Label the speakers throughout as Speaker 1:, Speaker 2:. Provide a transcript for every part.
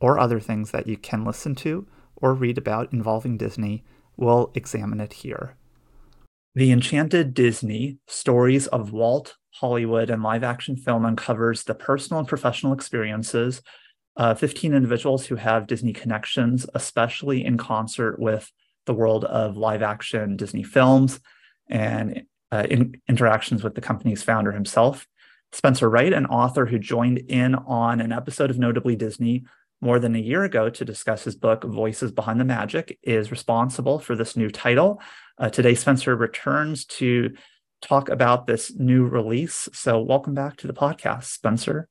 Speaker 1: or other things that you can listen to or read about involving Disney, we'll examine it here. The Enchanted Disney Stories of Walt, Hollywood, and Live Action Film uncovers the personal and professional experiences of 15 individuals who have Disney connections, especially in concert with the world of live action Disney films and uh, in interactions with the company's founder himself. Spencer Wright, an author who joined in on an episode of Notably Disney more than a year ago to discuss his book, Voices Behind the Magic, is responsible for this new title. Uh, today, Spencer returns to talk about this new release. So, welcome back to the podcast, Spencer.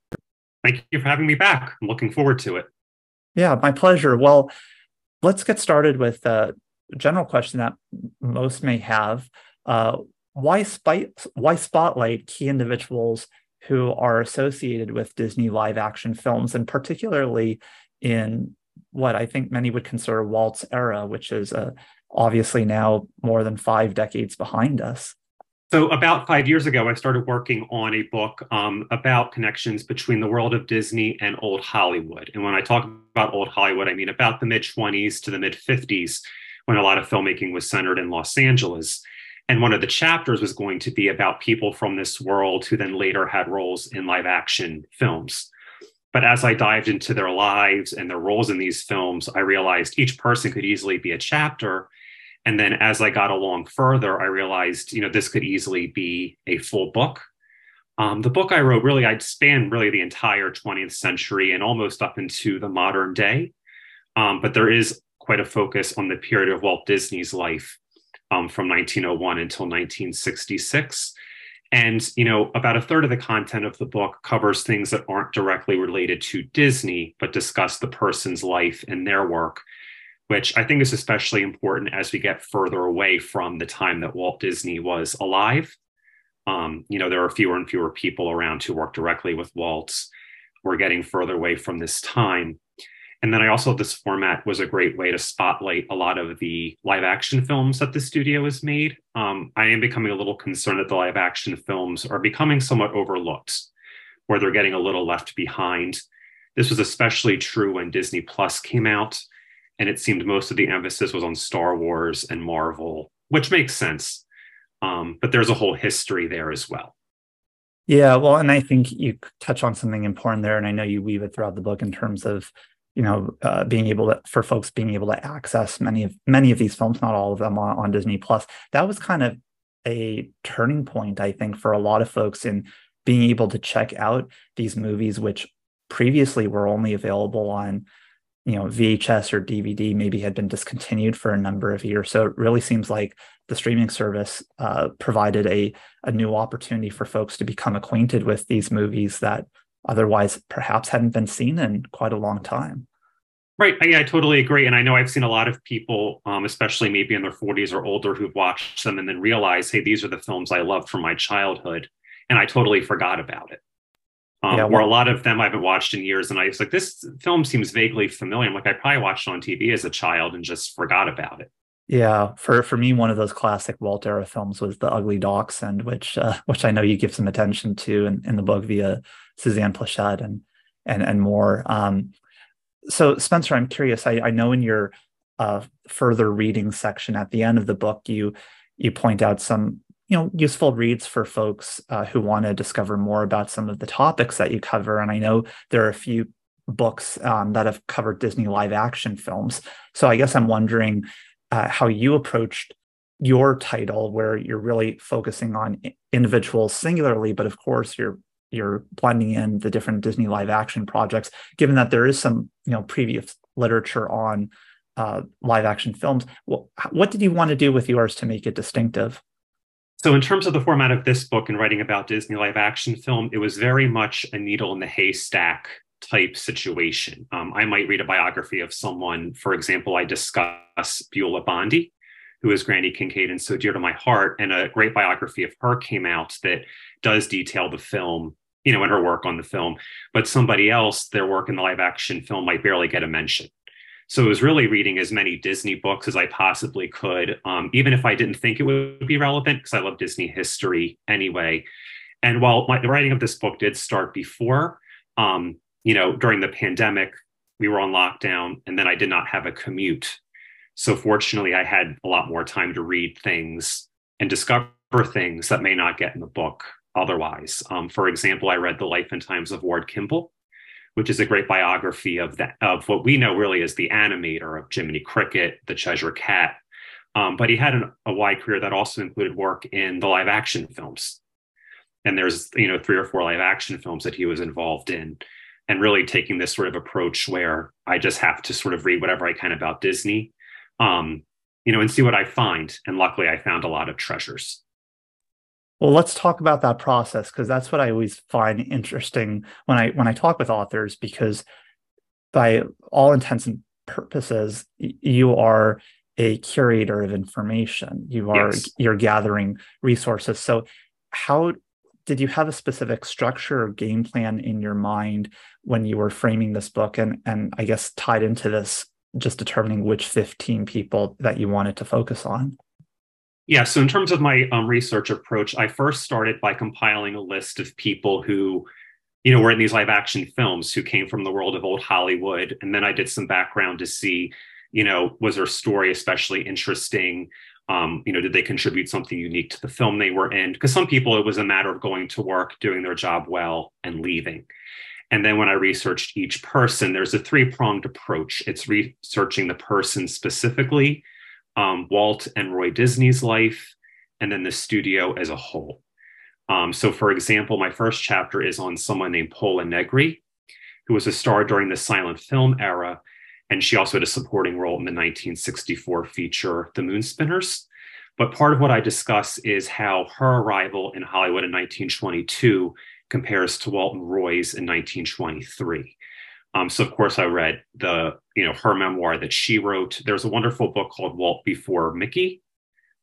Speaker 2: Thank you for having me back. I'm looking forward to it.
Speaker 1: Yeah, my pleasure. Well, let's get started with a general question that most may have. Uh, why, spite, why spotlight key individuals who are associated with Disney live action films, and particularly in what I think many would consider Walt's era, which is uh, obviously now more than five decades behind us.
Speaker 2: So, about five years ago, I started working on a book um, about connections between the world of Disney and old Hollywood. And when I talk about old Hollywood, I mean about the mid 20s to the mid 50s, when a lot of filmmaking was centered in Los Angeles. And one of the chapters was going to be about people from this world who then later had roles in live action films. But as I dived into their lives and their roles in these films, I realized each person could easily be a chapter. And then as I got along further, I realized, you know, this could easily be a full book. Um, the book I wrote really, I'd span really the entire 20th century and almost up into the modern day. Um, but there is quite a focus on the period of Walt Disney's life um, from 1901 until 1966. And, you know, about a third of the content of the book covers things that aren't directly related to Disney, but discuss the person's life and their work, which I think is especially important as we get further away from the time that Walt Disney was alive. Um, you know, there are fewer and fewer people around who work directly with Walt. We're getting further away from this time. And then I also, this format was a great way to spotlight a lot of the live action films that the studio has made. Um, I am becoming a little concerned that the live action films are becoming somewhat overlooked, where they're getting a little left behind. This was especially true when Disney Plus came out, and it seemed most of the emphasis was on Star Wars and Marvel, which makes sense. Um, but there's a whole history there as well.
Speaker 1: Yeah, well, and I think you touch on something important there, and I know you weave it throughout the book in terms of you know uh, being able to for folks being able to access many of many of these films, not all of them on, on Disney Plus. That was kind of a turning point, I think, for a lot of folks in being able to check out these movies, which previously were only available on you know VHS or DVD maybe had been discontinued for a number of years. So it really seems like the streaming service uh, provided a a new opportunity for folks to become acquainted with these movies that otherwise perhaps hadn't been seen in quite a long time.
Speaker 2: Right. Yeah, I totally agree. And I know I've seen a lot of people, um, especially maybe in their 40s or older, who've watched them and then realize, hey, these are the films I loved from my childhood. and I totally forgot about it. Um,
Speaker 1: Yeah,
Speaker 2: where
Speaker 1: well-
Speaker 2: a lot of them I haven't watched in years, and I was like, this film seems vaguely familiar. I'm like, I probably watched it on TV as a child and just forgot about it.
Speaker 1: Yeah, for for me, one of those classic Walt era films was The Ugly Dachshund, which uh, which I know you give some attention to in, in the book via Suzanne Pleshette and and and more. Um, so Spencer, I'm curious. I, I know in your uh, further reading section at the end of the book, you you point out some you know useful reads for folks uh, who want to discover more about some of the topics that you cover. And I know there are a few books um, that have covered Disney live action films. So I guess I'm wondering uh, how you approached your title, where you're really focusing on individuals singularly, but of course you're you're blending in the different Disney live action projects. Given that there is some you know previous literature on uh, live action films, what, what did you want to do with yours to make it distinctive?
Speaker 2: So, in terms of the format of this book and writing about Disney live action film, it was very much a needle in the haystack type situation. Um, I might read a biography of someone, for example, I discuss Beulah Bondi, who is Granny Kincaid and so dear to my heart. And a great biography of her came out that does detail the film, you know, and her work on the film. But somebody else, their work in the live action film might barely get a mention. So it was really reading as many Disney books as I possibly could, um, even if I didn't think it would be relevant, because I love Disney history anyway. And while my, the writing of this book did start before, um, you know, during the pandemic, we were on lockdown, and then I did not have a commute. So fortunately, I had a lot more time to read things and discover things that may not get in the book otherwise. Um, for example, I read The Life and Times of Ward Kimball, which is a great biography of that of what we know really as the animator of Jiminy Cricket, the Cheshire Cat. Um, but he had an, a wide career that also included work in the live action films. And there's you know three or four live action films that he was involved in, and really taking this sort of approach where I just have to sort of read whatever I can about Disney, um, you know, and see what I find. And luckily, I found a lot of treasures.
Speaker 1: Well, let's talk about that process because that's what I always find interesting when I when I talk with authors because by all intents and purposes you are a curator of information. You are
Speaker 2: Yes.
Speaker 1: you're gathering resources. So how did you have a specific structure or game plan in your mind when you were framing this book and and I guess tied into this just determining which 15 people that you wanted to focus on?
Speaker 2: Yeah. So, in terms of my um, research approach, I first started by compiling a list of people who, you know, were in these live action films who came from the world of old Hollywood. And then I did some background to see, you know, was their story especially interesting? Um, you know, did they contribute something unique to the film they were in? Because some people, it was a matter of going to work, doing their job well, and leaving. And then when I researched each person, there's a three pronged approach. It's researching the person specifically, um, Walt and Roy Disney's life, and then the studio as a whole. Um, so, for example, my first chapter is on someone named Pola Negri, who was a star during the silent film era. And she also had a supporting role in the 1964 feature, The Moon Spinners. But part of what I discuss is how her arrival in Hollywood in 1922 compares to Walt and Roy's in 1923. Um, so of course I read the, you know, her memoir that she wrote. There's a wonderful book called Walt Before Mickey,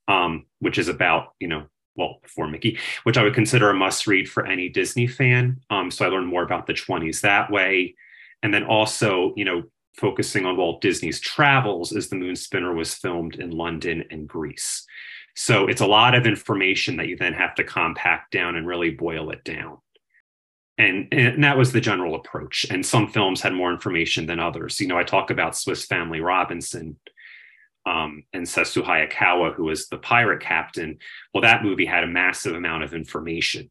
Speaker 2: um, which is about, you know, Walt Before Mickey, which I would consider a must read for any Disney fan. Um, so I learned more about the 20s that way. And then also, you know, focusing on Walt Disney's travels as the Moon Spinner was filmed in London and Greece. So it's a lot of information that you then have to compact down and really boil it down and, and that was the general approach. And some films had more information than others. You know i talk about swiss family robinson um, and sessue hayakawa who was the pirate captain. Well that movie had a massive amount of information.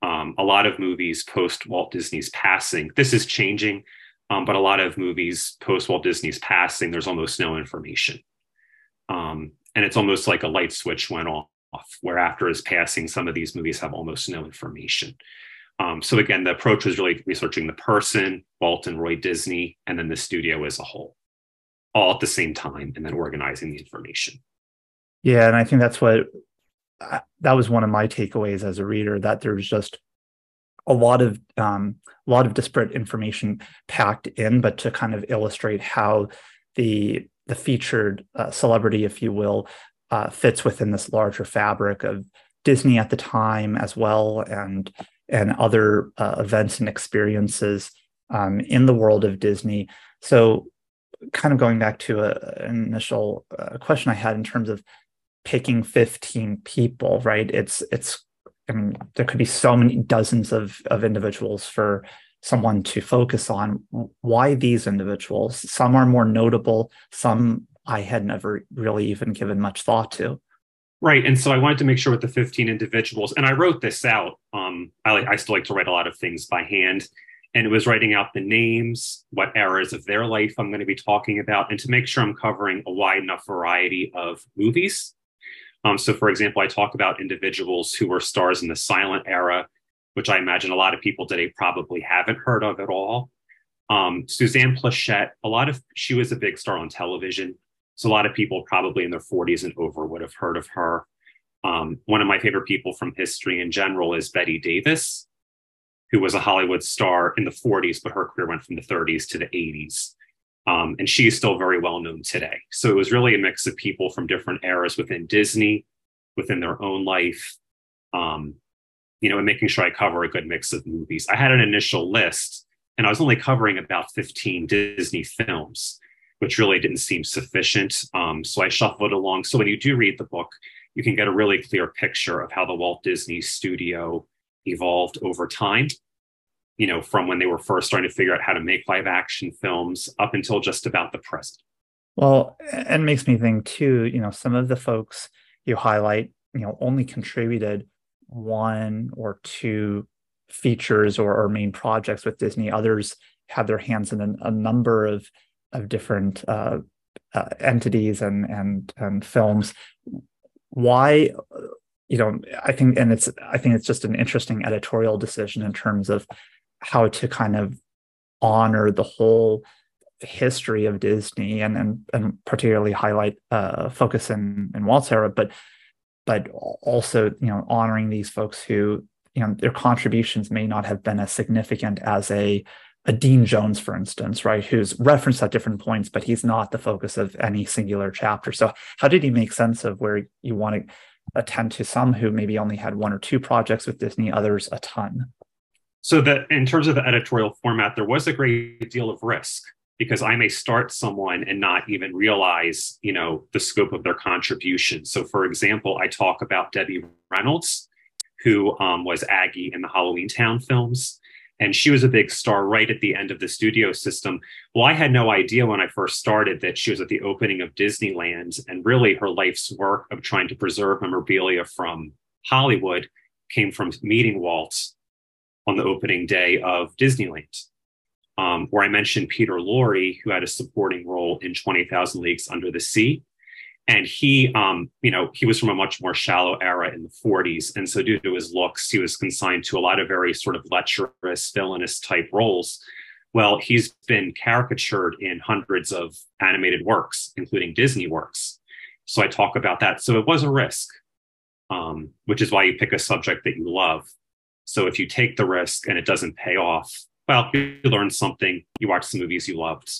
Speaker 2: Um, a lot of movies post walt disney's passing. This is changing um, but a lot of movies post walt disney's passing there's almost no information. Um, and it's almost like a light switch went off where after his passing some of these movies have almost no information um, so again, the approach was really researching the person, Walt and Roy Disney, and then the studio as a whole, all at the same time, and then organizing the information.
Speaker 1: Yeah, and I think that's what that was one of my takeaways as a reader that there's just a lot of um, a lot of disparate information packed in, but to kind of illustrate how the the featured uh, celebrity, if you will, uh, fits within this larger fabric of Disney at the time as well, and and other uh, events and experiences um, in the world of Disney. So, kind of going back to an initial uh, question I had in terms of picking 15 people, right? It's it's I mean, there could be so many dozens of of individuals for someone to focus on. Why these individuals? Some are more notable. Some I had never really even given much thought to.
Speaker 2: Right. And so I wanted to make sure with the 15 individuals, and I wrote this out. Um, I, I still like to write a lot of things by hand. And it was writing out the names, what eras of their life I'm going to be talking about, and to make sure I'm covering a wide enough variety of movies. Um, so, for example, I talk about individuals who were stars in the silent era, which I imagine a lot of people today probably haven't heard of at all. Um, Suzanne Pleshette, a lot of she was a big star on television. So a lot of people probably in their 40s and over would have heard of her. Um, one of my favorite people from history in general is Bette Davis, who was a Hollywood star in the 40s, but her career went from the 30s to the 80s. Um, and she is still very well known today. So it was really a mix of people from different eras within Disney, within their own life, um, you know, and making sure I cover a good mix of movies. I had an initial list, and I was only covering about 15 Disney films which really didn't seem sufficient. Um, so I shuffled along. So when you do read the book, you can get a really clear picture of how the Walt Disney Studio evolved over time. You know, from when they were first starting to figure out how to make live action films up until just about the present.
Speaker 1: Well, and makes me think too, you know, some of the folks you highlight, you know, only contributed one or two features or, or main projects with Disney. Others had their hands in a, a number of of different uh, uh, entities and and and films. Why, you know, I think, and it's I think it's just an interesting editorial decision in terms of how to kind of honor the whole history of Disney and and and particularly highlight uh, focus in in Walt's era, but but also you know honoring these folks who you know their contributions may not have been as significant as a a Dean Jones, for instance, right, who's referenced at different points, but he's not the focus of any singular chapter. So, how did he make sense of where you want to attend to some who maybe only had one or two projects with Disney, others a ton?
Speaker 2: So, that in terms of the editorial format, there was a great deal of risk because I may start someone and not even realize, you know, the scope of their contribution. So, for example, I talk about Debbie Reynolds, who um, was Aggie in the Halloween Town films and she was a big star right at the end of the studio system. Well, I had no idea when I first started that she was at the opening of Disneyland, and really her life's work of trying to preserve memorabilia from Hollywood came from meeting Walt on the opening day of Disneyland. Um, where I mentioned Peter Lorre, who had a supporting role in 20,000 Leagues Under the Sea and he um, you know he was from a much more shallow era in the 40s and so due to his looks he was consigned to a lot of very sort of lecherous villainous type roles. Well he's been caricatured in hundreds of animated works including disney works. So i talk about that. So it was a risk um, which is why you pick a subject that you love. So if you take the risk and it doesn't pay off well you learn something you watch some movies you loved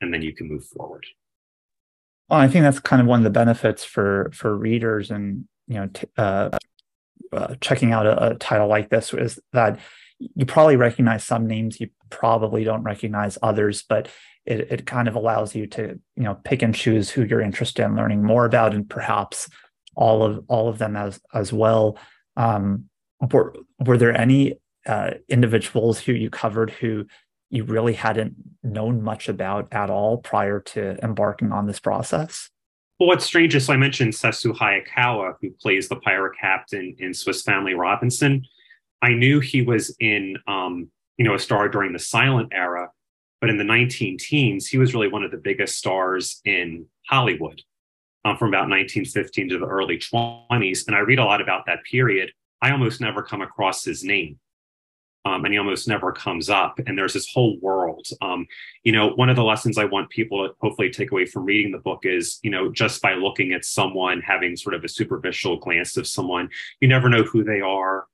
Speaker 2: and then you can move forward
Speaker 1: well, I think that's kind of one of the benefits for for readers and you know t- uh, uh, checking out a, a, title like this is that you probably recognize some names, you probably don't recognize others, but it, it kind of allows you to you know pick and choose who you're interested in learning more about, and perhaps all of all of them as as well. Um, were were there any uh, individuals who you covered who you really hadn't known much about at all prior to embarking on this process?
Speaker 2: Well, what's strange is so I mentioned Sessue Hayakawa, who plays the pirate captain in Swiss Family Robinson. I knew he was in, um, you know, a star during the silent era, but in the 19 teens, he was really one of the biggest stars in Hollywood um, from about 1915 to the early 20s. And I read a lot about that period. I almost never come across his name um, and he almost never comes up. And there's this whole world. Um, you know, one of the lessons I want people to hopefully take away from reading the book is, you know, just by looking at someone, having sort of a superficial glance of someone, you never know who they are,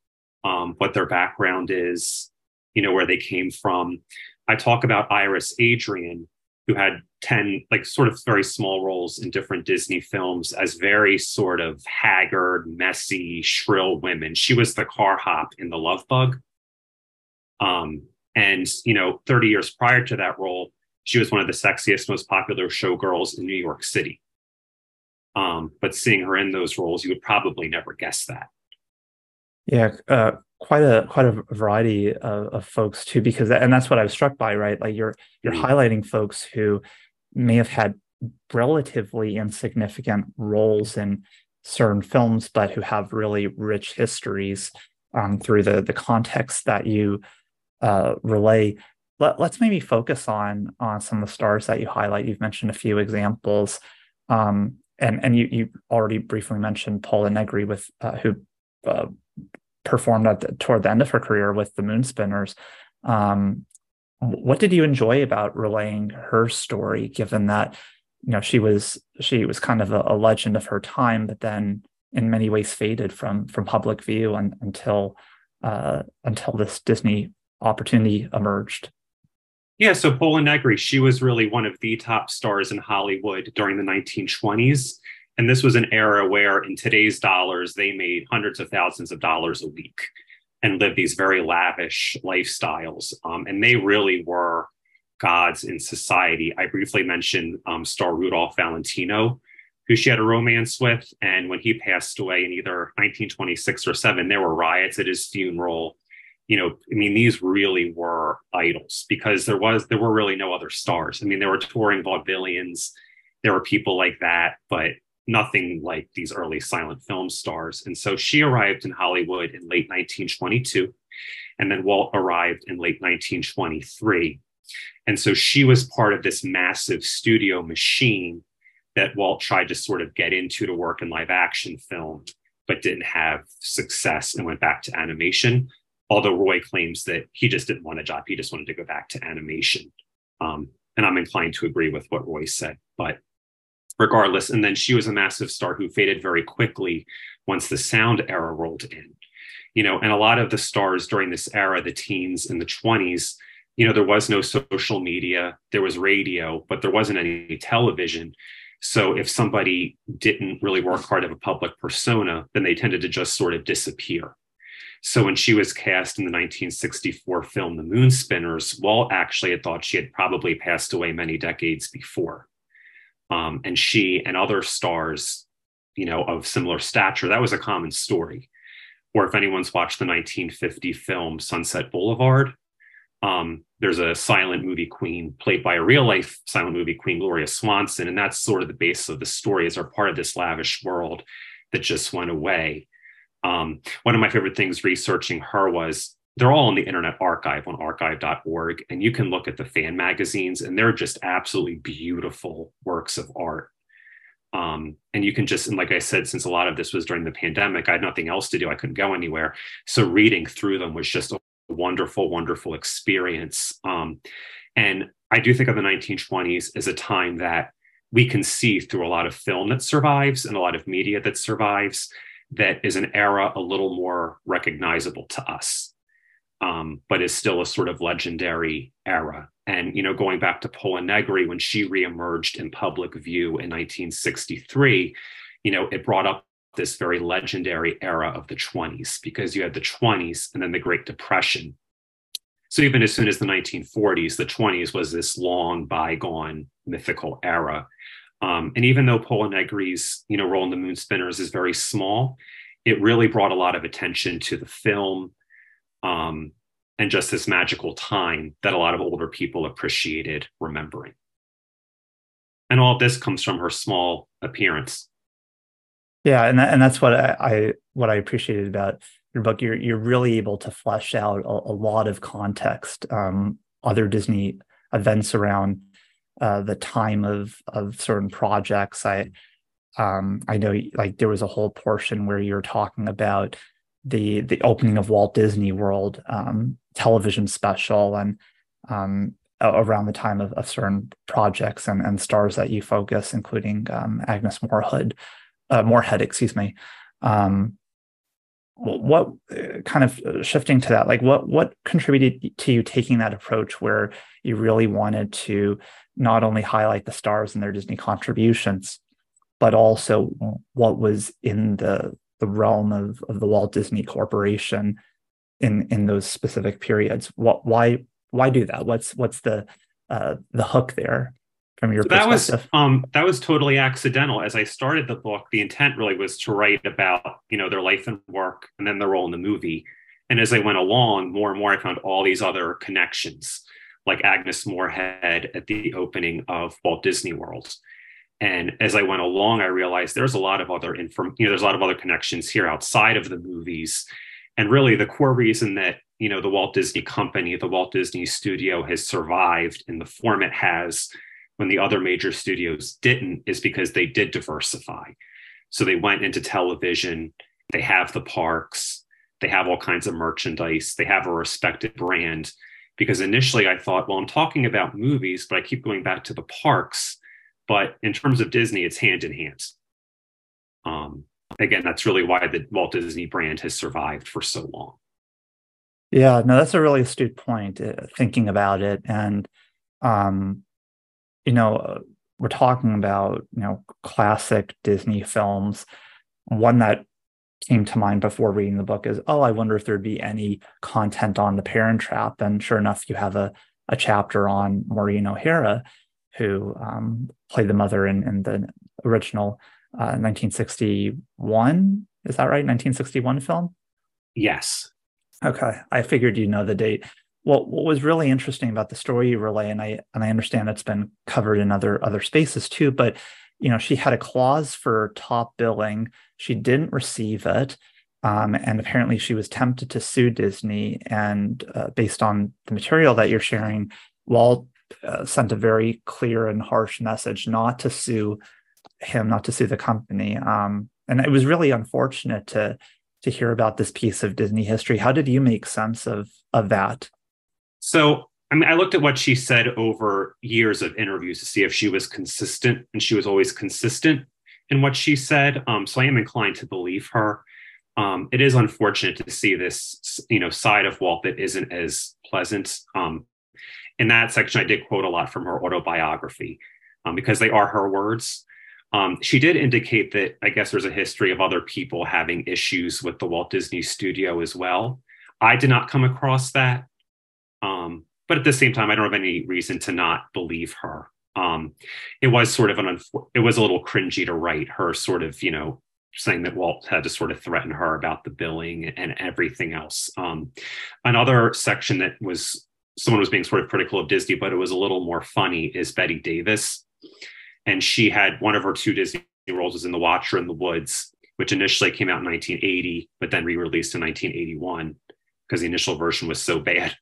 Speaker 2: um, what their background is, you know, where they came from. I talk about Iris Adrian, who had 10 like sort of very small roles in different Disney films as very sort of haggard, messy, shrill women. She was the car hop in The Love Bug. Um, and you know, 30 years prior to that role, she was one of the sexiest, most popular showgirls in New York City. Um, but seeing her in those roles, you would probably never guess that.
Speaker 1: Yeah, uh, quite a quite a variety of, of folks too, because and that's what I was struck by, right? Like you're you're mm-hmm. highlighting folks who may have had relatively insignificant roles in certain films, but who have really rich histories um, through the the context that you uh, relay. Let, us maybe focus on on some of the stars that you highlight. You've mentioned a few examples, um, and and you you already briefly mentioned Pola Negri with uh, who uh, performed at the, toward the end of her career with the Moonspinners. Um, what did you enjoy about relaying her story, given that you know she was she was kind of a, a legend of her time, but then in many ways faded from from public view until uh, until this Disney opportunity emerged.
Speaker 2: Yeah, so Pola Negri, she was really one of the top stars in Hollywood during the 1920s. And this was an era where, in today's dollars, they made hundreds of thousands of dollars a week and lived these very lavish lifestyles. Um, and they really were gods in society. I briefly mentioned um, star Rudolph Valentino, who she had a romance with. And when he passed away in either 1926 or 7, there were riots at his funeral. You know, I mean, these really were idols because there was there were really no other stars. I mean, there were touring vaudevillians, there were people like that, but nothing like these early silent film stars. And so she arrived in Hollywood in late 1922, and then Walt arrived in late 1923. And so she was part of this massive studio machine that Walt tried to sort of get into to work in live action film, but didn't have success and went back to animation. Although Roy claims that he just didn't want a job, he just wanted to go back to animation. Um, and I'm inclined to agree with what Roy said. But regardless. And then she was a massive star who faded very quickly once the sound era rolled in. You know, and a lot of the stars during this era, the teens and the 20s, you know, there was no social media, there was radio, but there wasn't any television. So if somebody didn't really work hard of a public persona, then they tended to just sort of disappear. So when she was cast in the 1964 film The Moonspinners, Walt actually had thought she had probably passed away many decades before um, and she and other stars, you know, of similar stature. That was a common story. Or if anyone's watched the 1950 film Sunset Boulevard, um, there's a silent movie queen played by a real life silent movie queen, Gloria Swanson, and that's sort of the basis of the story. As are part of this lavish world that just went away. Um, one of my favorite things researching her was they're all on the Internet Archive on archive.org. And you can look at the fan magazines, and they're just absolutely beautiful works of art. Um, and you can just, and like I said, since a lot of this was during the pandemic, I had nothing else to do. I couldn't go anywhere. So reading through them was just a wonderful, wonderful experience. Um, and I do think of the 1920s as a time that we can see through a lot of film that survives and a lot of media that survives that is an era a little more recognizable to us um, but is still a sort of legendary era. And you know, going back to Pola Negri when she reemerged in public view in 1963, you know, it brought up this very legendary era of the 20s because you had the 20s and then the Great Depression. So even as soon as the 1940s, the 20s was this long bygone mythical era. Um, and even though Pola Negri's, you know, role in the Moon Spinners is very small, it really brought a lot of attention to the film um, and just this magical time that a lot of older people appreciated remembering. And all of this comes from her small appearance.
Speaker 1: Yeah, and that, and that's what I, I what I appreciated about your book. You're you're really able to flesh out a, a lot of context, um, other Disney events around uh, the time of of certain projects. I um, I know like there was a whole portion where you're talking about the the opening of Walt Disney World um, television special and um, around the time of, of, certain projects and, and stars that you focus, including um, Agnes Moorehead, uh, Moorehead, excuse me. Um, what uh, kind of uh, shifting to that, like what what contributed to you taking that approach where you really wanted to not only highlight the stars and their Disney contributions, but also what was in the the realm of, of the Walt Disney Corporation in in those specific periods. What why why do that? What's what's the uh, the hook there from your so
Speaker 2: that was um that was totally accidental. As I started the book, the intent really was to write about you know their life and work, and then their role in the movie. And as I went along, more and more, I found all these other connections, like Agnes Moorehead at the opening of Walt Disney World. And as I went along, I realized there's a lot of other inform, you know, there's a lot of other connections here outside of the movies. And really, the core reason that you know the Walt Disney Company, the Walt Disney Studio, has survived in the form it has when the other major studios didn't is because they did diversify. So they went into television. They have the parks. They have all kinds of merchandise. They have a respected brand. Because initially I thought, well, I'm talking about movies, but I keep going back to the parks but in terms of Disney, it's hand in hand. Um, again, that's really why the Walt Disney brand has survived for so long.
Speaker 1: Yeah, no, that's a really astute point. Uh, thinking about it, and um, you know, uh, we're talking about you know classic Disney films. One that came to mind before reading the book is, oh, I wonder if there'd be any content on the Parent Trap. And sure enough, you have a a chapter on Maureen O'Hara, who um, played the mother in, in the original uh, 1961. Is that right? 1961 film?
Speaker 2: Yes.
Speaker 1: Okay. I figured you know the date. Well, what was really interesting about the story you relay, and I and I understand it's been covered in other other spaces too, but you know, she had a clause for top billing. She didn't receive it. Um, and apparently she was tempted to sue Disney. And uh, based on the material that you're sharing, Walt uh, sent a very clear and harsh message not to sue him, not to sue the company. Um, and it was really unfortunate to to hear about this piece of Disney history. How did you make sense of of that?
Speaker 2: So, I mean, I looked at what she said over years of interviews to see if she was consistent, and she was always consistent in what she said. Um, so, I am inclined to believe her. Um, it is unfortunate to see this, you know, side of Walt that isn't as pleasant. Um, in that section, I did quote a lot from her autobiography um, because they are her words. Um, she did indicate that I guess there's a history of other people having issues with the Walt Disney Studio as well. I did not come across that. Um, but at the same time, I don't have any reason to not believe her. Um, it was sort of an, unfor- it was a little cringy to write her sort of, you know, saying that Walt had to sort of threaten her about the billing and everything else. Um, another section that was someone was being sort of critical of Disney, but it was a little more funny, is Bette Davis. And she had one of her two Disney roles was in The Watcher in the Woods, which initially came out in 1980, but then re released in 1981 because the initial version was so bad.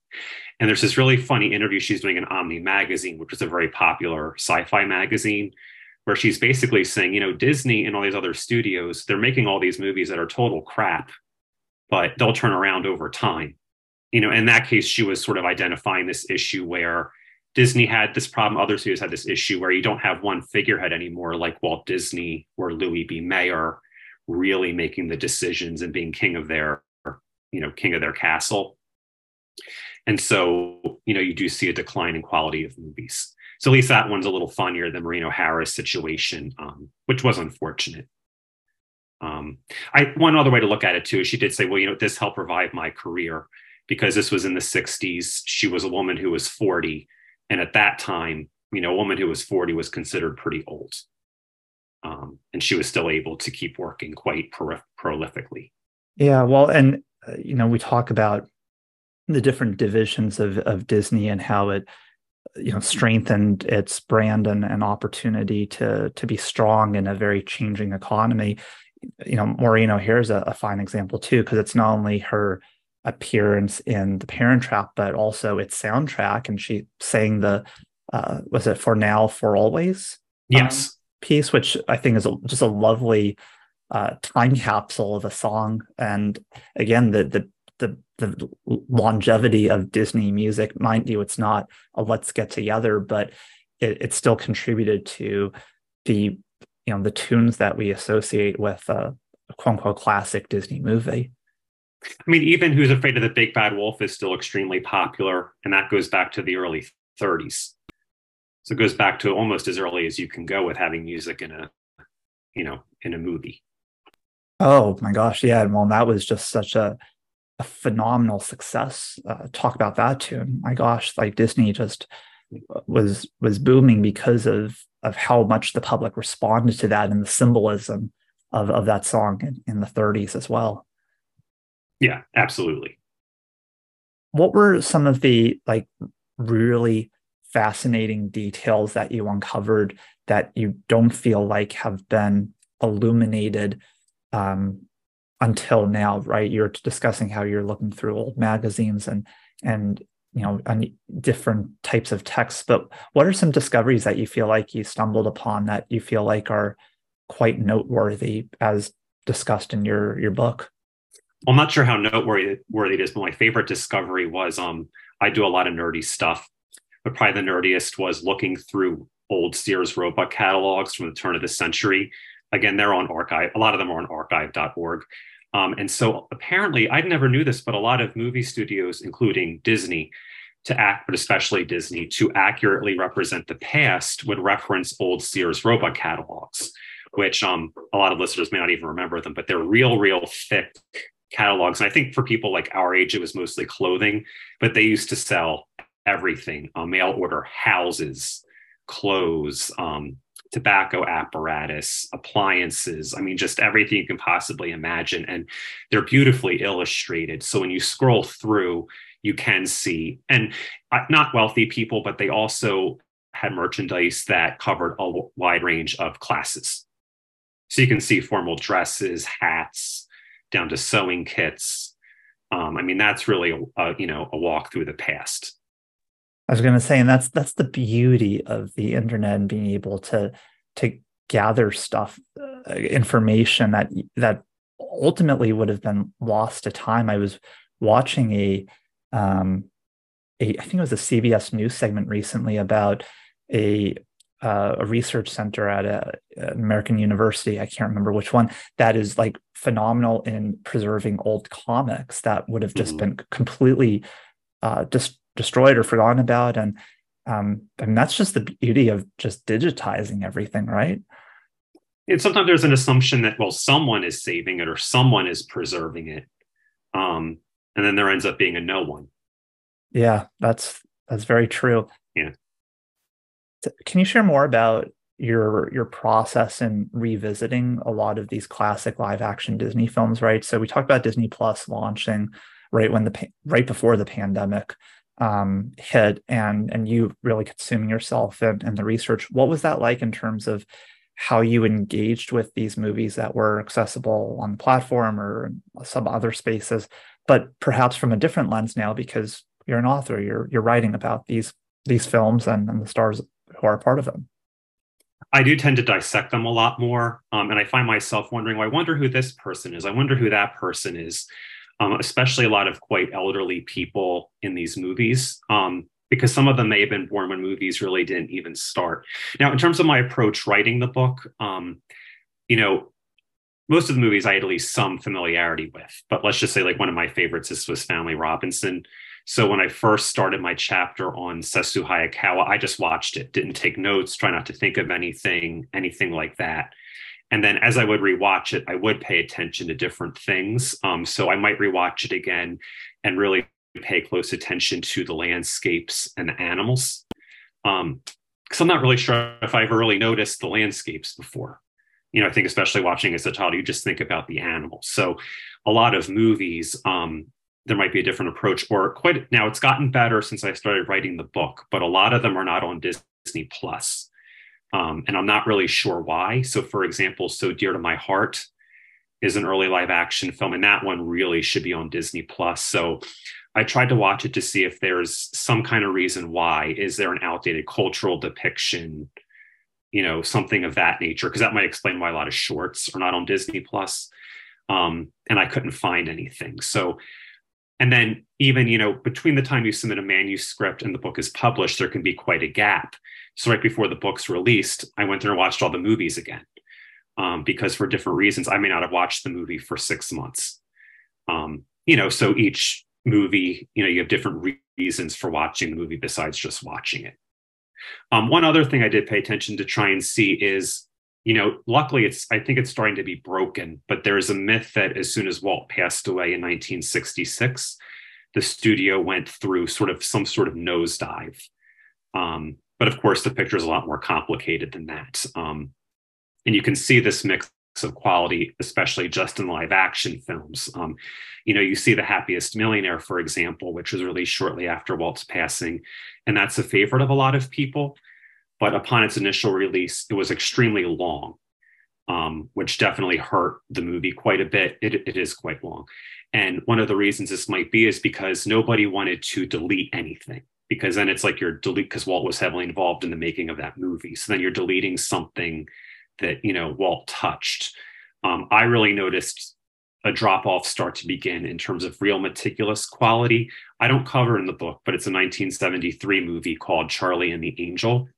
Speaker 2: And there's this really funny interview she's doing in Omni Magazine, which is a very popular sci fi magazine, where she's basically saying, you know, Disney and all these other studios, they're making all these movies that are total crap, but they'll turn around over time you know, in that case, she was sort of identifying this issue where Disney had this problem, other studios had this issue where you don't have one figurehead anymore, like Walt Disney or Louis B. Mayer, really making the decisions and being king of their, you know, king of their castle. And so, you know, you do see a decline in quality of movies. So at least that one's a little funnier than Maureen O'Hara's situation, um, which was unfortunate. Um, I one other way to look at it too is she did say, well, you know, this helped revive my career because this was in the 60s. She was a woman who was 40. And at that time, you know, a woman who was 40 was considered pretty old. Um, and she was still able to keep working quite pro- prolifically.
Speaker 1: Yeah. Well, and, uh, you know, we talk about the different divisions of, of Disney and how it, you know, strengthened its brand and, and opportunity to, to be strong in a very changing economy. You know, Maureen O'Hara is a, a fine example too, because it's not only her appearance in the Parent Trap, but also its soundtrack. And she sang the uh, was it for now for always?
Speaker 2: Yes,
Speaker 1: um, piece, which I think is a, just a lovely uh, time capsule of a song. And again, the the the the longevity of Disney music, mind you, it's not a let's get together, but it, it still contributed to the you know the tunes that we associate with a quote unquote classic Disney movie.
Speaker 2: I mean, even Who's Afraid of the Big Bad Wolf is still extremely popular, and that goes back to the early 30s. So it goes back to almost as early as you can go with having music in a, you know, in a movie.
Speaker 1: Oh my gosh, yeah. Well, that was just such a a phenomenal success. Uh, talk about that tune. My gosh, like Disney just was was booming because of of how much the public responded to that and the symbolism of of that song in, in the 30s as well.
Speaker 2: Yeah, absolutely.
Speaker 1: What were some of the like really fascinating details that you uncovered that you don't feel like have been illuminated um, until now, right? You're discussing how you're looking through old magazines and and you know different types of texts. But what are some discoveries that you feel like you stumbled upon that you feel like are quite noteworthy as discussed in your your book?
Speaker 2: I'm not sure how noteworthy worthy it is, but my favorite discovery was um I do a lot of nerdy stuff, but probably the nerdiest was looking through old Sears Roebuck catalogs from the turn of the century Again, they're on archive. A lot of them are on archive.org. Um, and so apparently, I never knew this, but a lot of movie studios, including Disney, to act, but especially Disney, to accurately represent the past, would reference old Sears Roebuck catalogs, which um, a lot of listeners may not even remember them, but they're real, real thick catalogs. And I think for people like our age, it was mostly clothing, but they used to sell everything: uh, mail order houses, clothes, um, tobacco apparatus, appliances. I mean, just everything you can possibly imagine. And they're beautifully illustrated. So when you scroll through, you can see, and uh, not wealthy people, but they also had merchandise that covered a wide range of classes. So you can see formal dresses, hats, down to sewing kits. Um, I mean, that's really a, a, you know a walk through the past.
Speaker 1: I was going to say, and that's that's the beauty of the internet and being able to to gather stuff, uh, information that that ultimately would have been lost to time. I was watching a, um, a I think it was a CBS News segment recently about a uh, a research center at a, an American university. I can't remember which one that is like phenomenal in preserving old comics that would have just mm-hmm. been completely uh, just destroyed or forgotten about. And um, and that's just the beauty of just digitizing everything right?
Speaker 2: And sometimes there's an assumption that well someone is saving it or someone is preserving it um, and then there ends up being a no one.
Speaker 1: Yeah that's that's very true.
Speaker 2: Yeah.
Speaker 1: Can you share more about your your process in revisiting a lot of these classic live action disney films right? So we talked about disney plus launching right when the right before the pandemic um, hit and and you really consuming yourself and, in the research what was that like in terms of how you engaged with these movies that were accessible on the platform or some other spaces but perhaps from a different lens now because you're an author you're you're writing about these these films and, and the stars who are part of them
Speaker 2: I do tend to dissect them a lot more. Um, and I find myself wondering, well, I wonder who this person is. I wonder who that person is um, especially a lot of quite elderly people in these movies. Um, because some of them may have been born when movies really didn't even start. Now, in terms of my approach writing the book, um, you know, most of the movies I had at least some familiarity with, but let's just say like one of my favorites is Swiss Family Robinson. So when I first started my chapter on Sessue Hayakawa, I just watched it, didn't take notes, try not to think of anything, anything like that. And then as I would rewatch it, I would pay attention to different things. Um, so I might rewatch it again and really pay close attention to the landscapes and the animals. Um, because I'm not really sure if I've really noticed the landscapes before. You know, I think especially watching as a child, you just think about the animals. So a lot of movies, um, there might be a different approach, or quite now it's gotten better since I started writing the book, but a lot of them are not on Disney Plus. Um, and I'm not really sure why. So, for example, So Dear to My Heart is an early live action film, and that one really should be on Disney Plus. So, I tried to watch it to see if there's some kind of reason why. Is there an outdated cultural depiction? You know, something of that nature, because that might explain why a lot of shorts are not on Disney Plus. Um, and I couldn't find anything. So, and then even you know between the time you submit a manuscript and the book is published, there can be quite a gap. So right before the book's released, I went there and watched all the movies again. Um, because for different reasons, I may not have watched the movie for six months. Um, you know, so each movie, you know, you have different re- reasons for watching the movie besides just watching it. Um, one other thing I did pay attention to try and see is, you know, luckily it's I think it's starting to be broken, but there's a myth that as soon as Walt passed away in 1966, the studio went through sort of some sort of nosedive. Um, but of course, the picture is a lot more complicated than that. Um, and you can see this mix of quality, especially just in live action films. Um, you know, you see The Happiest Millionaire, for example, which was released shortly after Walt's passing, and that's a favorite of a lot of people. But upon its initial release, it was extremely long, um, which definitely hurt the movie quite a bit. It, it is quite long. And one of the reasons this might be is because nobody wanted to delete anything because then it's like you're delete because Walt was heavily involved in the making of that movie. So then you're deleting something that you know Walt touched. Um, I really noticed a drop off start to begin in terms of real meticulous quality. I don't cover in the book, but it's a 1973 movie called Charlie and the Angel.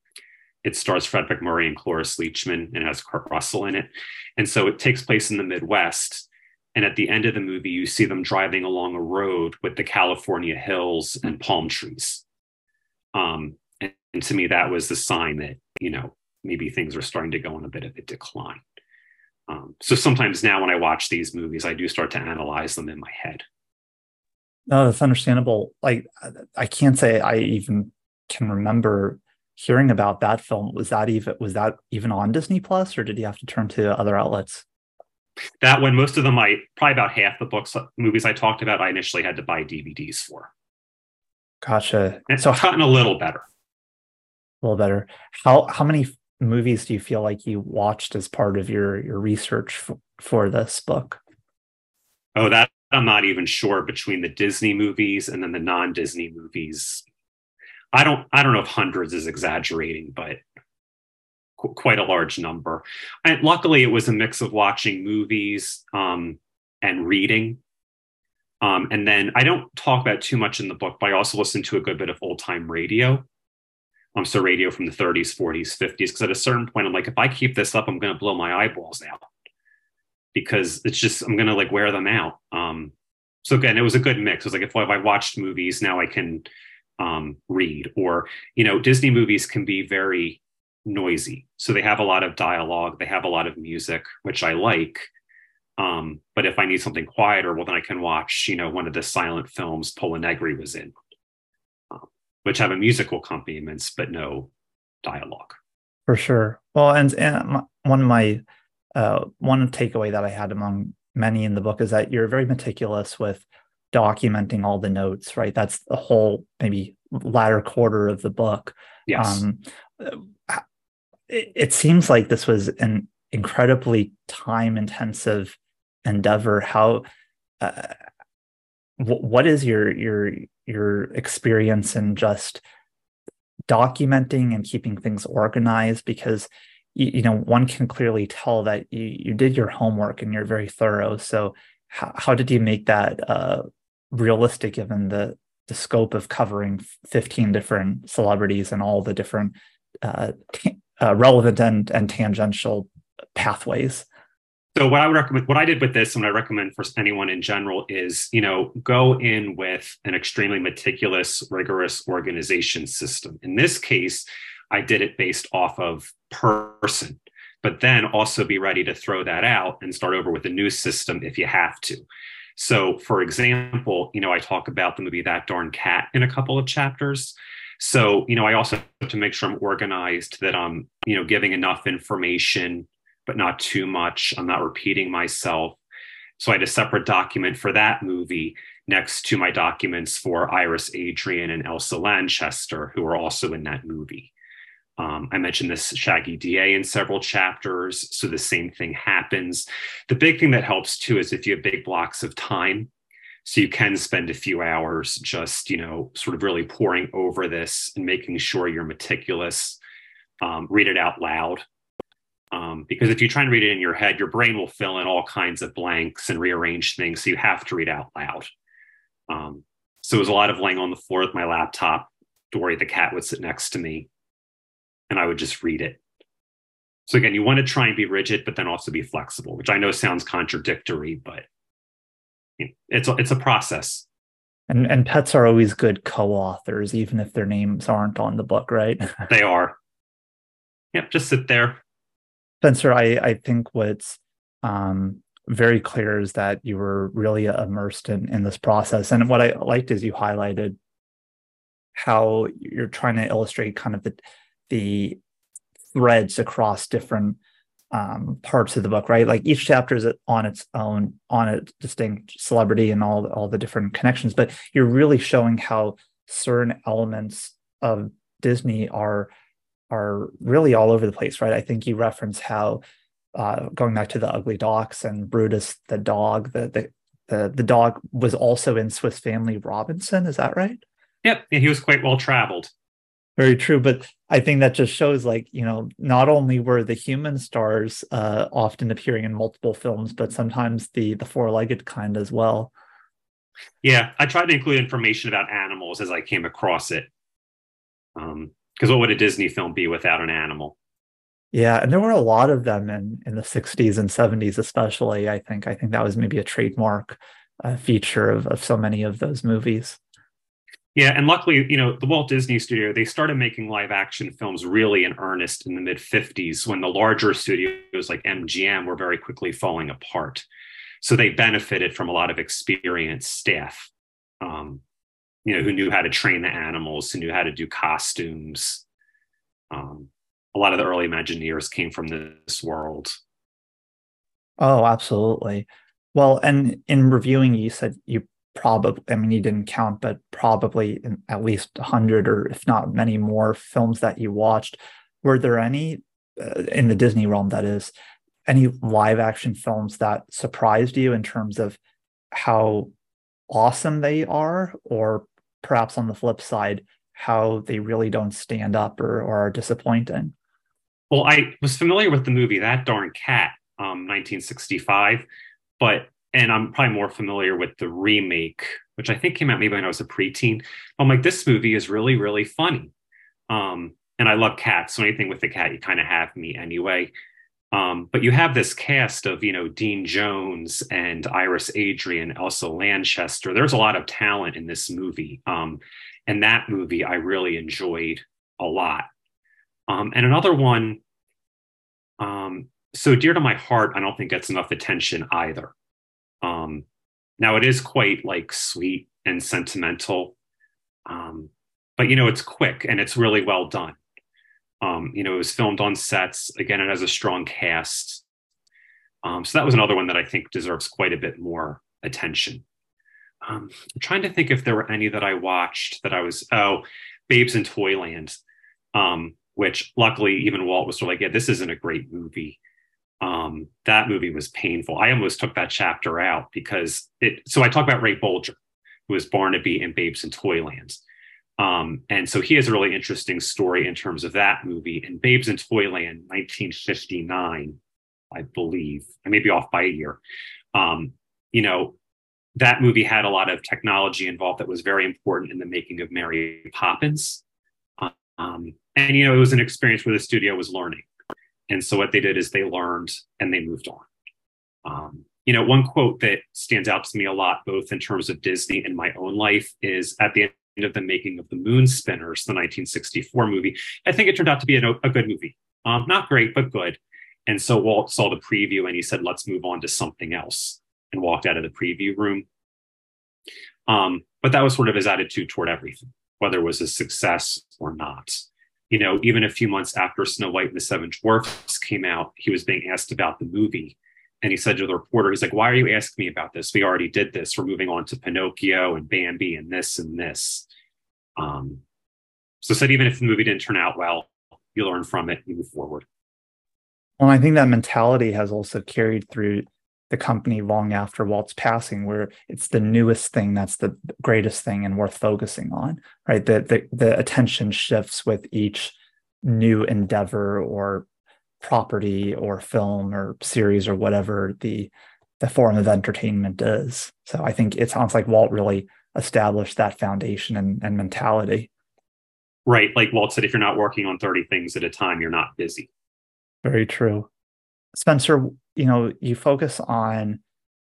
Speaker 2: It stars Fred MacMurray and Cloris Leachman and has Kurt Russell in it. And so it takes place in the Midwest. And at the end of the movie, you see them driving along a road with the California hills and palm trees. Um, and, and to me, that was the sign that, you know, maybe things are starting to go on a bit of a decline. Um, so sometimes now when I watch these movies, I do start to analyze them in my head.
Speaker 1: No, that's understandable. Like I can't say I even can remember hearing about that film. Was that even was that even on Disney Plus, or did you have to turn to other outlets?
Speaker 2: That when most of them, I probably about half the books uh, movies I talked about, I initially had to buy DVDs for.
Speaker 1: Gotcha.
Speaker 2: And so it's gotten a little better.
Speaker 1: A little better. How how many movies do you feel like you watched as part of your your research f- for this book?
Speaker 2: Oh, that I'm not even sure between the Disney movies and then the non-Disney movies. I don't I don't know if hundreds is exaggerating, but qu- quite a large number. And luckily, it was a mix of watching movies um, and reading. Um, and then I don't talk about too much in the book, but I also listen to a good bit of old time radio um, so radio from the 30s, 40s, 50s. Because at a certain point, I'm like, if I keep this up, I'm going to blow my eyeballs out because it's just I'm going to like wear them out. Um, so again, it was a good mix. It was like if, if I watched movies, now I can um, read, or you know, Disney movies can be very noisy. So they have a lot of dialogue, they have a lot of music, which I like. Um, but if I need something quieter, well, then I can watch, you know, one of the silent films Pola Negri was in which have a musical accompaniments but no dialogue.
Speaker 1: For sure. Well, and and one of my uh, one takeaway that I had among many in the book is that you're very meticulous with documenting all the notes. Right, that's the whole maybe latter quarter of the book.
Speaker 2: Yes. Um,
Speaker 1: it, it seems like this was an incredibly time intensive endeavor. How uh, what is your your your experience in just documenting and keeping things organized because you, you know one can clearly tell that you, you did your homework and you're very thorough so how, how did you make that uh, realistic given the the scope of covering 15 different celebrities and all the different uh, t- uh, relevant and, and tangential pathways
Speaker 2: so what I would recommend, what I did with this, and what I recommend for anyone in general is, you know, go in with an extremely meticulous, rigorous organization system. In this case, I did it based off of person, but then also be ready to throw that out and start over with a new system if you have to. So, for example, you know, I talk about the movie That Darn Cat in a couple of chapters. So, you know, I also have to make sure I'm organized, that I'm, you know, giving enough information but not too much. I'm not repeating myself. So I had a separate document for that movie next to my documents for Iris Adrian and Elsa Lanchester, who are also in that movie. Um, I mentioned this Shaggy DA in several chapters, so the same thing happens. The big thing that helps too is if you have big blocks of time, so you can spend a few hours just, you know, sort of really pouring over this and making sure you're meticulous. Um, read it out loud um, because if you try and read it in your head, your brain will fill in all kinds of blanks and rearrange things. So you have to read out loud. Um, so it was a lot of laying on the floor with my laptop. Dory the cat would sit next to me and I would just read it. So again, you want to try and be rigid, but then also be flexible, which I know sounds contradictory, but it's a, it's a process.
Speaker 1: And and pets are always good co-authors, even if their names aren't on the book, right?
Speaker 2: they are. Yep, just sit there.
Speaker 1: Spencer, I, I think what's um, very clear is that you were really immersed in, in this process. And what I liked is you highlighted how you're trying to illustrate kind of the the threads across different um, parts of the book, right? Like each chapter is on its own, on a distinct celebrity and all all the different connections. But you're really showing how certain elements of Disney are are really all over the place, right? I think you reference how uh, going back to the Ugly Dachshund and Brutus the dog, the the the, the dog was also in Swiss Family Robinson. Is that right?
Speaker 2: Yep, yeah, he was quite well traveled.
Speaker 1: Very true, but I think that just shows like you know not only were the human stars uh, often appearing in multiple films, but sometimes the the four legged kind as well.
Speaker 2: Yeah, I tried to include information about animals as I came across it. Um, because what would a Disney film be without an animal?
Speaker 1: Yeah, and there were a lot of them in in the 60s and 70s, especially. I think I think that was maybe a trademark uh, feature of of so many of those movies.
Speaker 2: Yeah, and luckily, you know, the Walt Disney Studio, they started making live action films really in earnest in the mid 50s when the larger studios like MGM were very quickly falling apart. So they benefited from a lot of experienced staff, um, you know, who knew how to train the animals, who knew how to do costumes. Um, a lot of the early Imagineers came from this world.
Speaker 1: Oh, absolutely. Well, and in reviewing, you said you probably i mean you didn't count but probably at least 100 or if not many more films that you watched. Were there any uh, in the disney realm that is any live action films that surprised you in terms of how awesome they are? Or perhaps on the flip side how they really don't stand up or, or are disappointing?
Speaker 2: Well i was familiar with the movie that darn cat um, 1965 but and I'm probably more familiar with the remake, which I think came out maybe when I was a preteen. I'm like, this movie is really, really funny. Um, and I love cats, so anything with the cat, you kind of have me anyway. Um, but you have this cast of, you know, Dean Jones and Iris Adrian, Elsa Lanchester. There's a lot of talent in this movie. Um, and that movie I really enjoyed a lot. Um, and another one, um, so dear to my heart, I don't think gets enough attention either. Now it is quite like sweet and sentimental, um, but you know it's quick and it's really well done. Um, you know, it was filmed on sets. Again, it has a strong cast. Um, so that was another one that I think deserves quite a bit more attention. Um, I'm trying to think if there were any that I watched that I was oh, Babes in Toyland, um, which luckily even Walt was sort of like, yeah, this isn't a great movie um, that movie was painful. I almost took that chapter out because it. So I talk about Ray Bolger, who was Barnaby in Babes in Toyland. Um, and so he has a really interesting story in terms of that movie. In Babes in Toyland, 1959, I believe, I may be off by a year. Um, you know, that movie had a lot of technology involved that was very important in the making of Mary Poppins. Um, and, you know, it was an experience where the studio was learning. And so what they did is they learned and they moved on. Um, you know, one quote that stands out to me a lot, both in terms of Disney and my own life, is at the end of the making of the Moon Spinners, the 1964 movie. I think it turned out to be a, a good movie. Um, not great, but good. And so Walt saw the preview and he said, let's move on to something else and walked out of the preview room. Um, but that was sort of his attitude toward everything, whether it was a success or not you know, even a few months after Snow White and the Seven Dwarfs came out, he was being asked about the movie. And he said to the reporter, he's like, why are you asking me about this? We already did this. We're moving on to Pinocchio and Bambi and this and this. Um, so said even if the movie didn't turn out well, you learn from it you move forward.
Speaker 1: Well, I think that mentality has also carried through the company long after Walt's passing, where it's the newest thing that's the greatest thing and worth focusing on, right? The the, the attention shifts with each new endeavor or property or film or series or whatever the the form of entertainment is. So I think it sounds like Walt really established that foundation and, and mentality.
Speaker 2: Right. Like Walt said, if you're not working on 30 things at a time, you're not busy.
Speaker 1: Very true. Spencer, you know, you focus on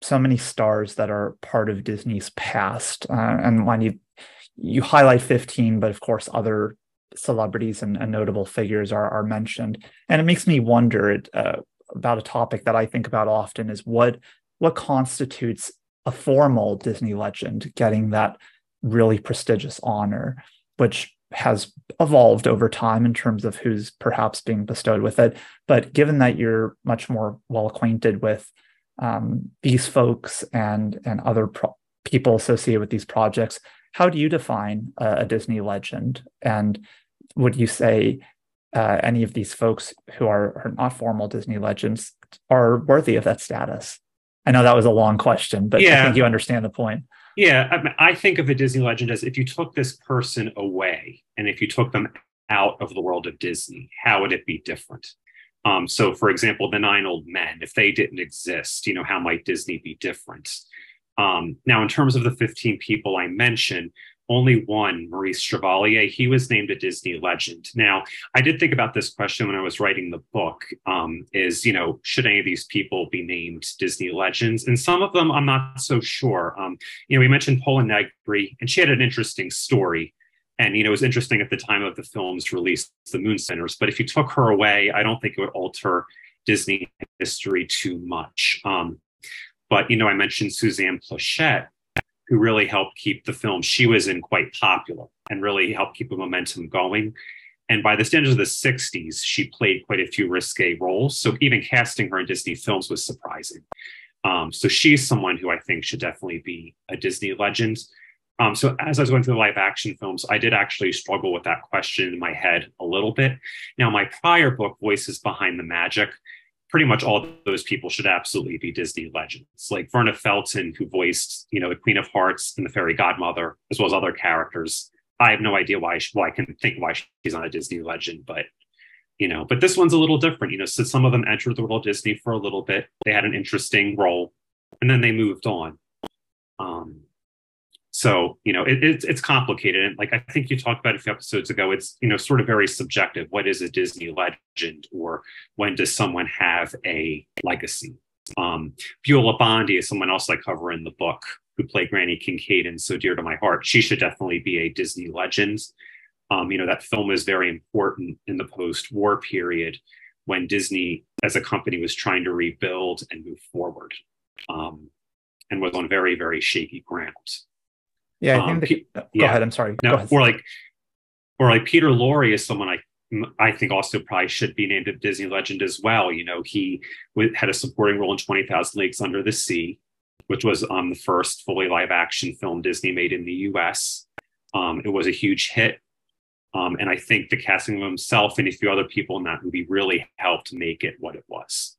Speaker 1: so many stars that are part of Disney's past, uh, and when you you highlight 15, but of course other celebrities and, and notable figures are are mentioned, and it makes me wonder uh, about a topic that I think about often is what what constitutes a formal Disney legend getting that really prestigious honor, which has evolved over time in terms of who's perhaps being bestowed with it. But given that you're much more well acquainted with um, these folks and and other pro- people associated with these projects, how do you define a, a Disney legend? And would you say uh, any of these folks who are, are not formal Disney legends are worthy of that status? I know that was a long question, but yeah. I think you understand the point.
Speaker 2: Yeah, I, mean, I think of a Disney legend as if you took this person away and if you took them out of the world of Disney, how would it be different? Um, so, for example, the nine old men, if they didn't exist, you know, how might Disney be different? Um, now, in terms of the 15 people I mentioned, only one, Maurice Chevalier, he was named a Disney legend. Now, I did think about this question when I was writing the book um, is, you know, should any of these people be named Disney legends? And some of them I'm not so sure. Um, you know, we mentioned Pola Negri, and she had an interesting story. And, you know, it was interesting at the time of the film's release, The Moon Spinners. But if you took her away, I don't think it would alter Disney history too much. Um, but, you know, I mentioned Suzanne Pleshette who really helped keep the film she was in quite popular and really helped keep the momentum going. And by the standards of the 60s, she played quite a few risque roles. So even casting her in Disney films was surprising. Um, so she's someone who I think should definitely be a Disney legend. Um, so as I was going through the live action films, I did actually struggle with that question in my head a little bit. Now, my prior book, Voices Behind the Magic, pretty much all those people should absolutely be Disney legends. Like Verna Felton, who voiced, you know, the Queen of Hearts and the Fairy Godmother, as well as other characters. I have no idea why. She, well, I can think why she's not a Disney legend, but you know, but this one's a little different. You know, so some of them entered the world of Disney for a little bit. They had an interesting role, and then they moved on. Um, so, you know, it, it's, it's complicated. And like I think you talked about a few episodes ago, it's, you know, sort of very subjective. What is a Disney legend or when does someone have a legacy? Um, Beulah Bondi is someone else I cover in the book who played Granny Kincaid and So Dear to My Heart. She should definitely be a Disney legend. Um, you know, that film is very important in the post war period when Disney as a company was trying to rebuild and move forward um, and was on very, very shaky ground.
Speaker 1: Yeah, I think. Um, the, go yeah. ahead. I'm sorry.
Speaker 2: No, or like, or like Peter Lorre is someone I I think also probably should be named a Disney legend as well. You know, he had a supporting role in Twenty Thousand Leagues Under the Sea, which was um, the first fully live action film Disney made in the U.S. Um, it was a huge hit, um, and I think the casting of himself and a few other people in that movie really helped make it what it was.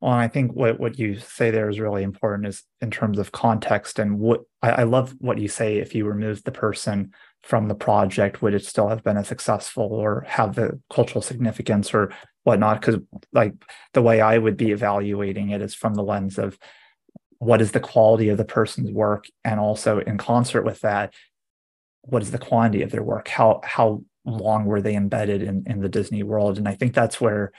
Speaker 1: Well, and I think what, what you say there is really important is in terms of context and what I, I love what you say if you remove the person from the project, would it still have been as successful or have the cultural significance or whatnot? Because like the way I would be evaluating it is from the lens of what is the quality of the person's work and also in concert with that, what is the quantity of their work? How how long were they embedded in, in the Disney world? And I think that's where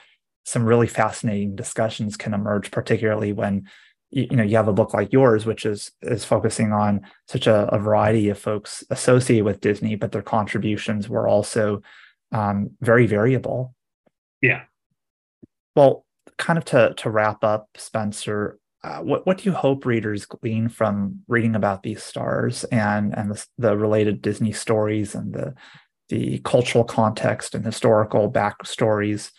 Speaker 1: some really fascinating discussions can emerge, particularly when you, know you have a book like yours, which is is focusing on such a, a variety of folks associated with Disney, but their contributions were also um, very variable.
Speaker 2: Yeah.
Speaker 1: Well, kind of to to wrap up, Spencer, uh, what what do you hope readers glean from reading about these stars and and the, the, related Disney stories and the the cultural context and historical backstories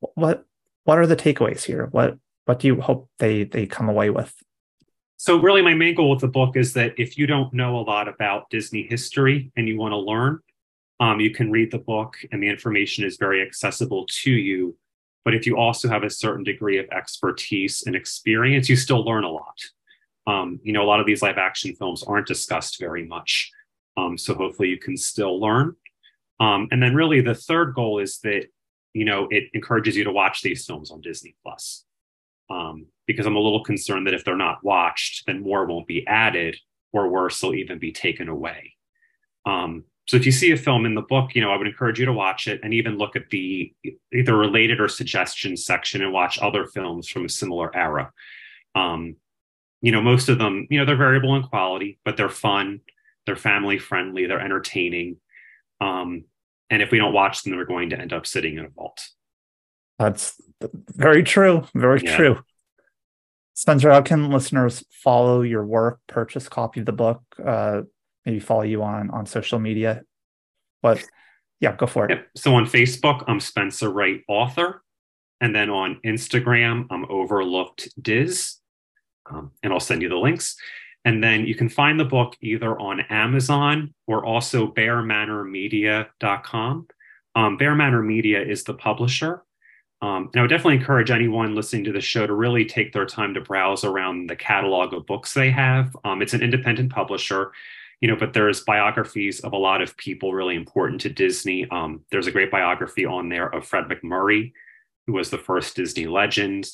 Speaker 1: what what are the takeaways here? What what do you hope they they come away with?
Speaker 2: So really my main goal with the book is that if you don't know a lot about Disney history and you want to learn, um, you can read the book and the information is very accessible to you. But if you also have a certain degree of expertise and experience, you still learn a lot. Um, you know, a lot of these live action films aren't discussed very much. Um, so hopefully you can still learn. Um, and then really the third goal is that you know, it encourages you to watch these films on Disney Plus. Um, because I'm a little concerned that if they're not watched, then more won't be added, or worse, they'll even be taken away. Um, so if you see a film in the book, you know, I would encourage you to watch it and even look at the either related or suggestions section and watch other films from a similar era. Um, you know, most of them, you know, they're variable in quality, but they're fun, they're family friendly, they're entertaining. Um, and if we don't watch them, we're going to end up sitting in a vault.
Speaker 1: That's very true. Very yeah. true. Spencer, how can listeners follow your work, purchase copy of the book, uh, maybe follow you on on social media? But yeah, go for it. Yep.
Speaker 2: So on Facebook, I'm Spencer Wright Author. And then on Instagram, I'm Overlooked Diz. Um, and I'll send you the links. And then you can find the book either on Amazon or also bearmanormedia.com. Um, Bear Manor Media is the publisher. Um, and I would definitely encourage anyone listening to the show to really take their time to browse around the catalog of books they have. Um, it's an independent publisher, you know, but there's biographies of a lot of people really important to Disney. Um, there's a great biography on there of Fred MacMurray, who was the first Disney legend,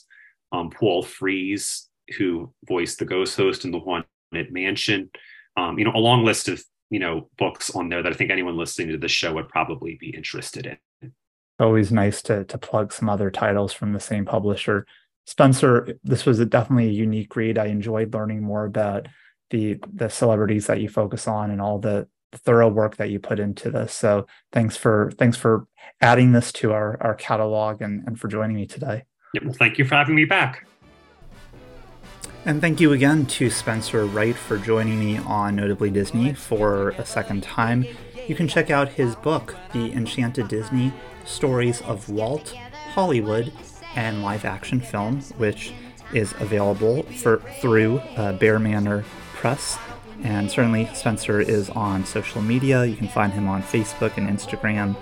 Speaker 2: um, Paul Frees, who voiced the ghost host in the Haunted Mansion. Um, you know, a long list of you know books on there that I think anyone listening to the show would probably be interested in
Speaker 1: always nice to to plug some other titles from the same publisher. Spencer, this was a, definitely a unique read. I enjoyed learning more about the the celebrities that you focus on and all the thorough work that you put into this. So thanks for thanks for adding this to our our catalog and, and for joining me today.
Speaker 2: well, thank you for having me back.
Speaker 1: And thank you again to Spencer Wright for joining me on Notably Disney for a second time. You can check out his book, The Enchanted Disney Stories of Walt, Hollywood, and live action film, which is available for through uh, Bear Manor Press. And certainly, Spencer is on social media. You can find him on Facebook and Instagram,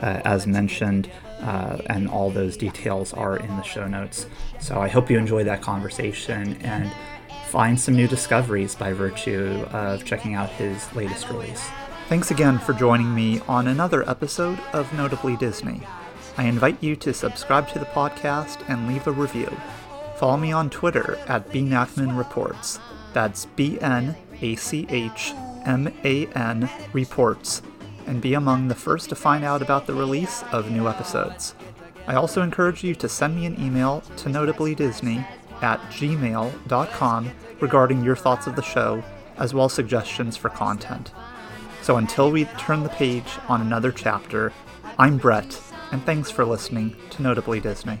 Speaker 1: uh, as mentioned, uh, and all those details are in the show notes. So I hope you enjoy that conversation and find some new discoveries by virtue of checking out his latest release. Thanks again for joining me on another episode of Notably Disney. I invite you to subscribe to the podcast and leave a review. Follow me on Twitter at bnachman reports. That's B N A C H M A N Reports, and be among the first to find out about the release of new episodes. I also encourage you to send me an email to notablydisney at gmail.com regarding your thoughts of the show, as well as suggestions for content. So until we turn the page on another chapter, I'm Brett, and thanks for listening to Notably Disney.